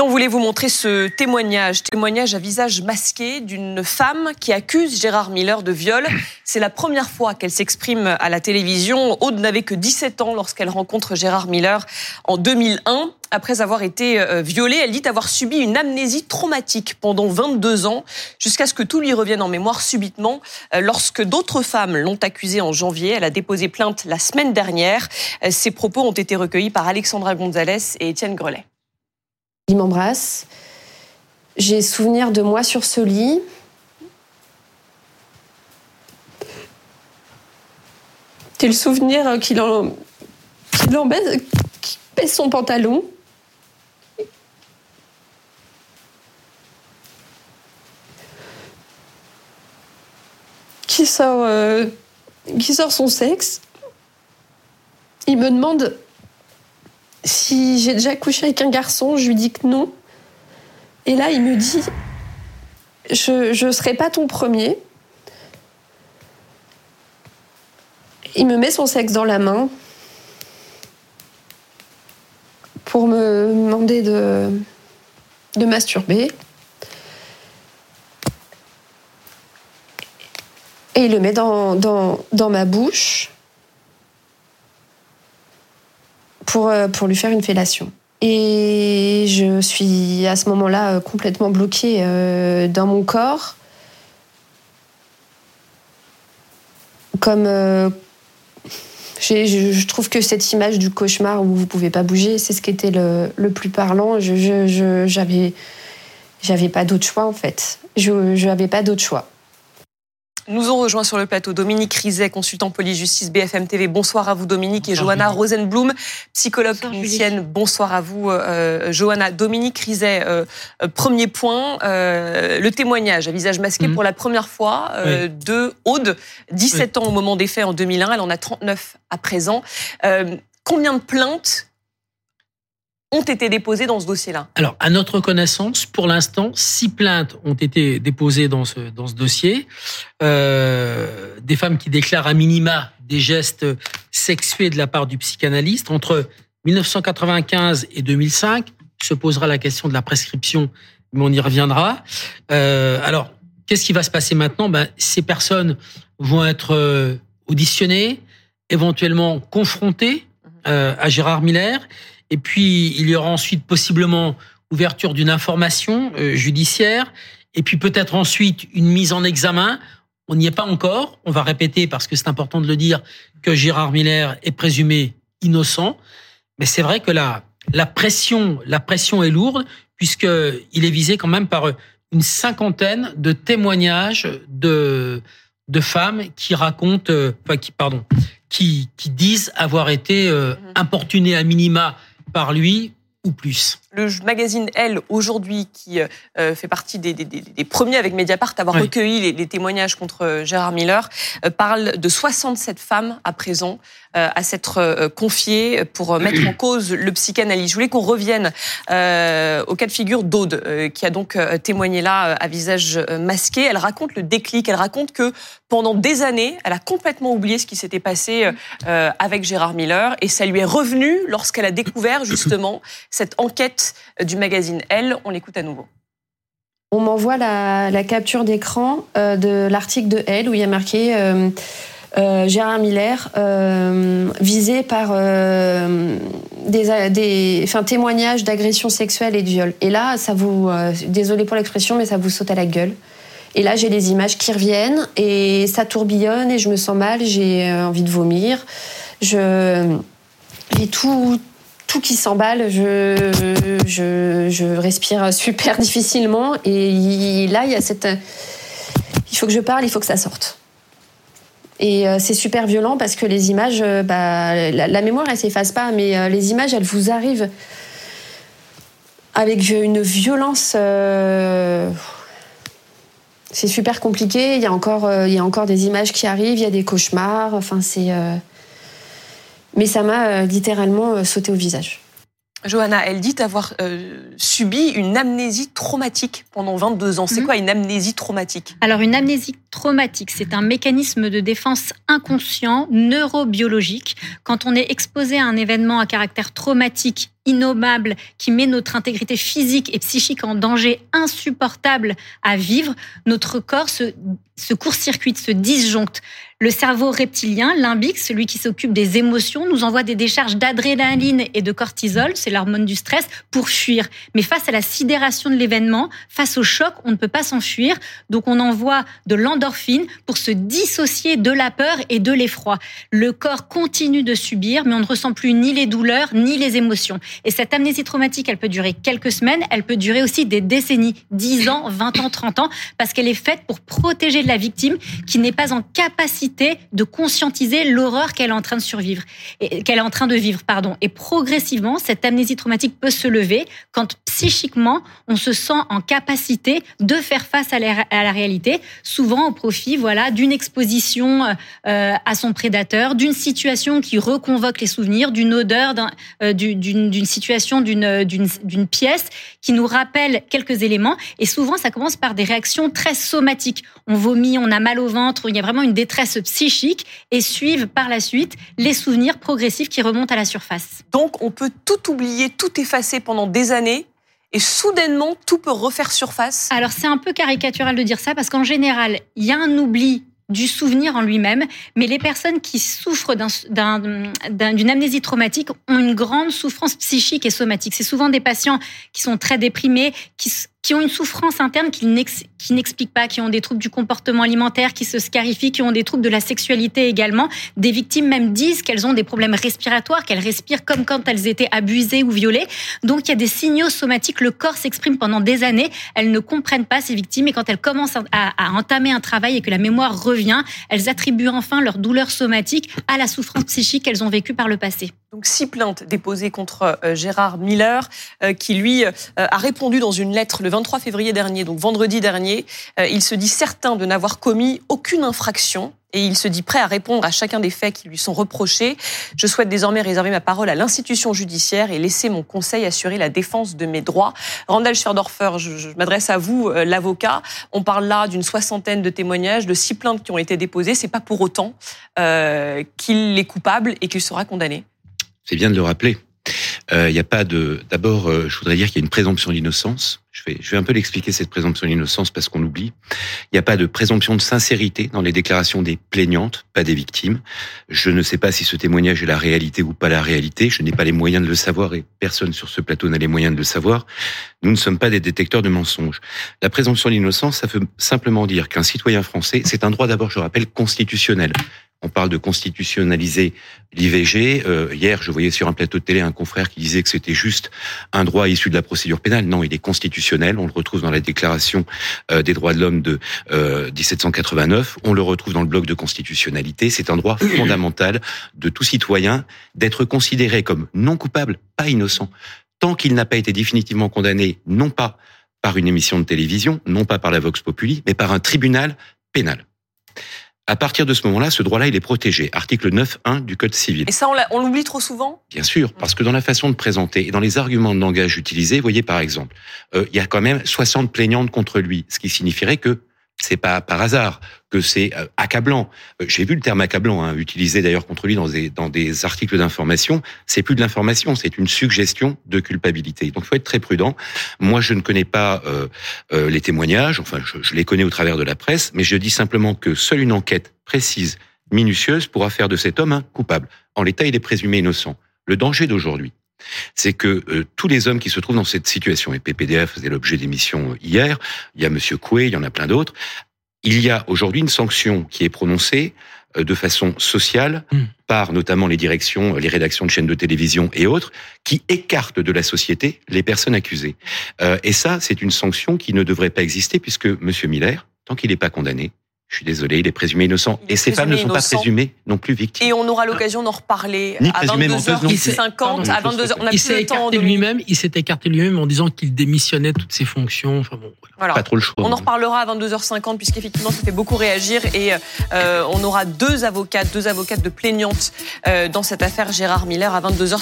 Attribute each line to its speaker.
Speaker 1: Et on voulait vous montrer ce témoignage, témoignage à visage masqué d'une femme qui accuse Gérard Miller de viol. C'est la première fois qu'elle s'exprime à la télévision. Aude n'avait que 17 ans lorsqu'elle rencontre Gérard Miller en 2001. Après avoir été euh, violée, elle dit avoir subi une amnésie traumatique pendant 22 ans, jusqu'à ce que tout lui revienne en mémoire subitement. Euh, lorsque d'autres femmes l'ont accusée en janvier, elle a déposé plainte la semaine dernière. Euh, ses propos ont été recueillis par Alexandra Gonzalez et Étienne Grelet.
Speaker 2: M'embrasse. J'ai souvenir de moi sur ce lit. J'ai le souvenir qu'il en, qu'il en baisse son pantalon. Qui sort, euh, qui sort son sexe. Il me demande si j'ai déjà couché avec un garçon, je lui dis que non. Et là, il me dit Je ne serai pas ton premier. Il me met son sexe dans la main pour me demander de, masturber. Et il le met dans ma bouche. Pour, euh, pour lui faire une fellation. Et je suis à ce moment-là euh, complètement bloquée euh, dans mon corps. Comme. je, trouve que cette image du cauchemar où vous pouvez pas bouger, c'est ce qui était le, le plus parlant. Je, je, j'avais, j'avais pas d'autre choix en fait. Je n'avais pas d'autre choix.
Speaker 1: Nous ont rejoint sur le plateau Dominique Rizet, consultant police-justice BFM TV. Bonsoir à vous Dominique et Johanna Rosenblum, psychologue clinicienne. Bonsoir à vous euh, Johanna. Dominique Rizet, euh, euh, premier point, le témoignage à visage masqué mhm. pour la première fois de Aude, 17 ans au moment des faits en 2001, elle en a 39 à présent. combien de plaintes ont été déposées dans ce dossier-là
Speaker 3: Alors, à notre connaissance, pour l'instant, six plaintes ont été déposées dans ce, dans ce dossier. Euh, des femmes qui déclarent à minima des gestes sexués de la part du psychanalyste. Entre 1995 et 2005, se posera la question de la prescription, mais on y reviendra. Euh, alors, qu'est-ce qui va se passer maintenant? Ben, Ces personnes vont être euh, auditionnées, éventuellement confrontées euh, à Gérard Miller et puis, il y aura ensuite possiblement ouverture d'une information euh, judiciaire. Et puis peut-être ensuite une mise en examen. On n'y est pas encore. On va répéter parce que c'est important de le dire que Gérard Miller est présumé innocent. Mais c'est vrai que la, la pression, la pression est lourde puisque il est visé quand même par une cinquantaine de témoignages de de femmes qui racontent, euh, enfin qui pardon, qui qui disent avoir été euh, mhm. importunées à minima par lui ou plus.
Speaker 1: Le magazine Elle, aujourd'hui, qui euh, fait partie des, premiers avec Mediapart à avoir recueilli les, témoignages contre euh, Gérard Miller, euh, parle de 67 femmes à présent à s'être confiées pour mettre en cause le psychanalyse. Je voulais qu'on revienne au cas de figure d'Aude, qui a donc témoigné là à visage masqué. Elle raconte le déclic, elle raconte que pendant des années, elle a complètement oublié ce qui s'était passé avec Gérard Miller et ça lui est revenu lorsqu'elle a découvert justement cette enquête du magazine Elle. On l'écoute à nouveau.
Speaker 2: On m'envoie la, capture d'écran euh, de l'article de Elle où il y a marqué euh, euh, Gérard Miller visé par des, témoignages d'agression sexuelle et de viol. Et là, ça vous, désolé pour l'expression, mais ça vous saute à la gueule. Et là, j'ai les images qui reviennent et ça tourbillonne et je me sens mal, j'ai envie de vomir. J'ai tout, tout qui s'emballe, je, je, respire super difficilement. Et là, il y a cette. Il faut que je parle, il faut que ça sorte. Et euh, c'est super violent parce que les images, euh, bah, la, mémoire, elle s'efface pas, mais euh, les images, elles vous arrivent avec une violence. c'est super compliqué. Il y a encore, il y a encore des images qui arrivent, il y a des cauchemars. Enfin, c'est. Mais ça m'a euh, littéralement euh, sauté au visage.
Speaker 1: Johanna, elle dit avoir euh, subi une amnésie traumatique pendant 22 ans. C'est mhm. quoi une amnésie traumatique?
Speaker 4: Alors une amnésie traumatique, c'est un mécanisme de défense inconscient, neurobiologique. Quand on est exposé à un événement à caractère traumatique innommable qui met notre intégrité physique et psychique en danger insupportable à vivre, notre corps se, se court-circuite, se disjoncte. Le cerveau reptilien, limbique, celui qui s'occupe des émotions, nous envoie des décharges d'adrénaline et de cortisol, c'est l'hormone du stress, pour fuir. Mais face à la sidération de l'événement, face au choc, on ne peut pas s'enfuir. Donc on envoie de l'endorphine pour se dissocier de la peur et de l'effroi. Le corps continue de subir, mais on ne ressent plus ni les douleurs ni les émotions. Et cette amnésie traumatique, elle peut durer quelques semaines, elle peut durer aussi des décennies, 10 ans, 20 ans, 30 ans, parce qu'elle est faite pour protéger la victime qui n'est pas en capacité de conscientiser l'horreur qu'elle est en train de survivre. Qu'elle est en train de vivre, pardon. Et progressivement, cette amnésie traumatique peut se lever quand psychiquement on se sent en capacité de faire face à la, réalité, souvent au profit, voilà, d'une exposition euh, à son prédateur, d'une situation qui reconvoque les souvenirs, d'une odeur, euh, d'une situation, d'une pièce qui nous rappelle quelques éléments. Et souvent, ça commence par des réactions très somatiques. On vomit, on a mal au ventre, il y a vraiment une détresse psychique et suivent par la suite les souvenirs progressifs qui remontent à la surface.
Speaker 1: Donc on peut tout oublier, tout effacer pendant des années et soudainement tout peut refaire surface
Speaker 4: Alors c'est un peu caricatural de dire ça parce qu'en général, il y a un oubli du souvenir en lui-même, mais les personnes qui souffrent d'une amnésie traumatique ont une grande souffrance psychique et somatique. C'est souvent des patients qui sont très déprimés, qui, qui ont une souffrance interne qui n'expliquent pas, qui ont des troubles du comportement alimentaire, qui se scarifient, qui ont des troubles de la sexualité également. Des victimes même disent qu'elles ont des problèmes respiratoires, qu'elles respirent comme quand elles étaient abusées ou violées. Donc il y a des signaux somatiques, le corps s'exprime pendant des années, elles ne comprennent pas ces victimes et quand elles commencent à, à entamer un travail et que la mémoire revient, elles attribuent enfin leur douleur somatique à la souffrance psychique qu'elles ont vécue par le passé.
Speaker 1: Donc six plaintes déposées contre euh, Gérard Miller, euh, qui lui euh, a répondu dans une lettre le 23 février dernier, donc vendredi dernier. il se dit certain de n'avoir commis aucune infraction et il se dit prêt à répondre à chacun des faits qui lui sont reprochés. Je souhaite désormais réserver ma parole à l'institution judiciaire et laisser mon conseil assurer la défense de mes droits. Randall Scherdorfer, je, m'adresse à vous, l'avocat. On parle là d'une soixantaine de témoignages, de six plaintes qui ont été déposées. C'est pas pour autant qu'il est coupable et qu'il sera condamné.
Speaker 5: C'est bien de le rappeler. Il euh, n'y a pas de. D'abord, euh, je voudrais dire qu'il y a une présomption d'innocence. Je vais, un peu l'expliquer cette présomption d'innocence parce qu'on oublie. Il n'y a pas de présomption de sincérité dans les déclarations des plaignantes, pas des victimes. Je ne sais pas si ce témoignage est la réalité ou pas la réalité. Je n'ai pas les moyens de le savoir et personne sur ce plateau n'a les moyens de le savoir. Nous ne sommes pas des détecteurs de mensonges. La présomption d'innocence, ça veut simplement dire qu'un citoyen français, c'est un droit d'abord, je rappelle, constitutionnel. On parle de constitutionnaliser l'IVG. Euh, hier, je voyais sur un plateau de télé un confrère qui disait que c'était juste un droit issu de la procédure pénale. Non, il est constitutionnel. On le retrouve dans la Déclaration euh, des droits de l'homme de 1789. Euh, On le retrouve dans le bloc de constitutionnalité. C'est un droit fondamental de tout citoyen d'être considéré comme non coupable, pas innocent, tant qu'il n'a pas été définitivement condamné, non pas par une émission de télévision, non pas par la Vox Populi, mais par un tribunal pénal. À partir de ce moment-là, ce droit-là, il est protégé. Article 9.1 du Code civil.
Speaker 1: Et ça, on l'oublie trop souvent?
Speaker 5: Bien sûr, parce que dans la façon de présenter et dans les arguments de langage utilisés, voyez par exemple, euh, il y a quand même 60 plaignantes contre lui, ce qui signifierait que c'est pas par hasard que c'est euh, accablant. Euh, j'ai vu le terme accablant hein, utilisé d'ailleurs contre lui dans des, dans des articles d'information. C'est plus de l'information, c'est une suggestion de culpabilité. Donc il faut être très prudent. Moi, je ne connais pas euh, les témoignages, enfin je, je les connais au travers de la presse, mais je dis simplement que seule une enquête précise, minutieuse, pourra faire de cet homme un coupable. En l'état, il est présumé innocent. Le danger d'aujourd'hui, c'est que euh, tous les hommes qui se trouvent dans cette situation, et PPDF faisait l'objet d'émissions hier, il y a Monsieur Coué, il y en a plein d'autres, il y a aujourd'hui une sanction qui est prononcée euh, de façon sociale hmm. par notamment les directions, les rédactions de chaînes de télévision et autres, qui écartent de la société les personnes accusées. Euh, et ça, c'est une sanction qui ne devrait pas exister puisque Monsieur Miller, tant qu'il n'est pas condamné, je suis désolé, il est présumé innocent. et ces femmes ne sont pas présumées non plus victimes.
Speaker 1: Et on aura l'occasion d'en reparler à 22h50, à 22h.
Speaker 3: On a il s'est écarté lui-même, il s'est écarté lui-même en disant qu'il démissionnait toutes ses fonctions. Enfin bon,
Speaker 1: voilà. Pas trop le choix. On en reparlera à 22h50 puisqu'effectivement ça fait beaucoup réagir et euh, on aura deux avocates, deux avocates de plaignantes euh, dans cette affaire Gérard Miller à 22h50.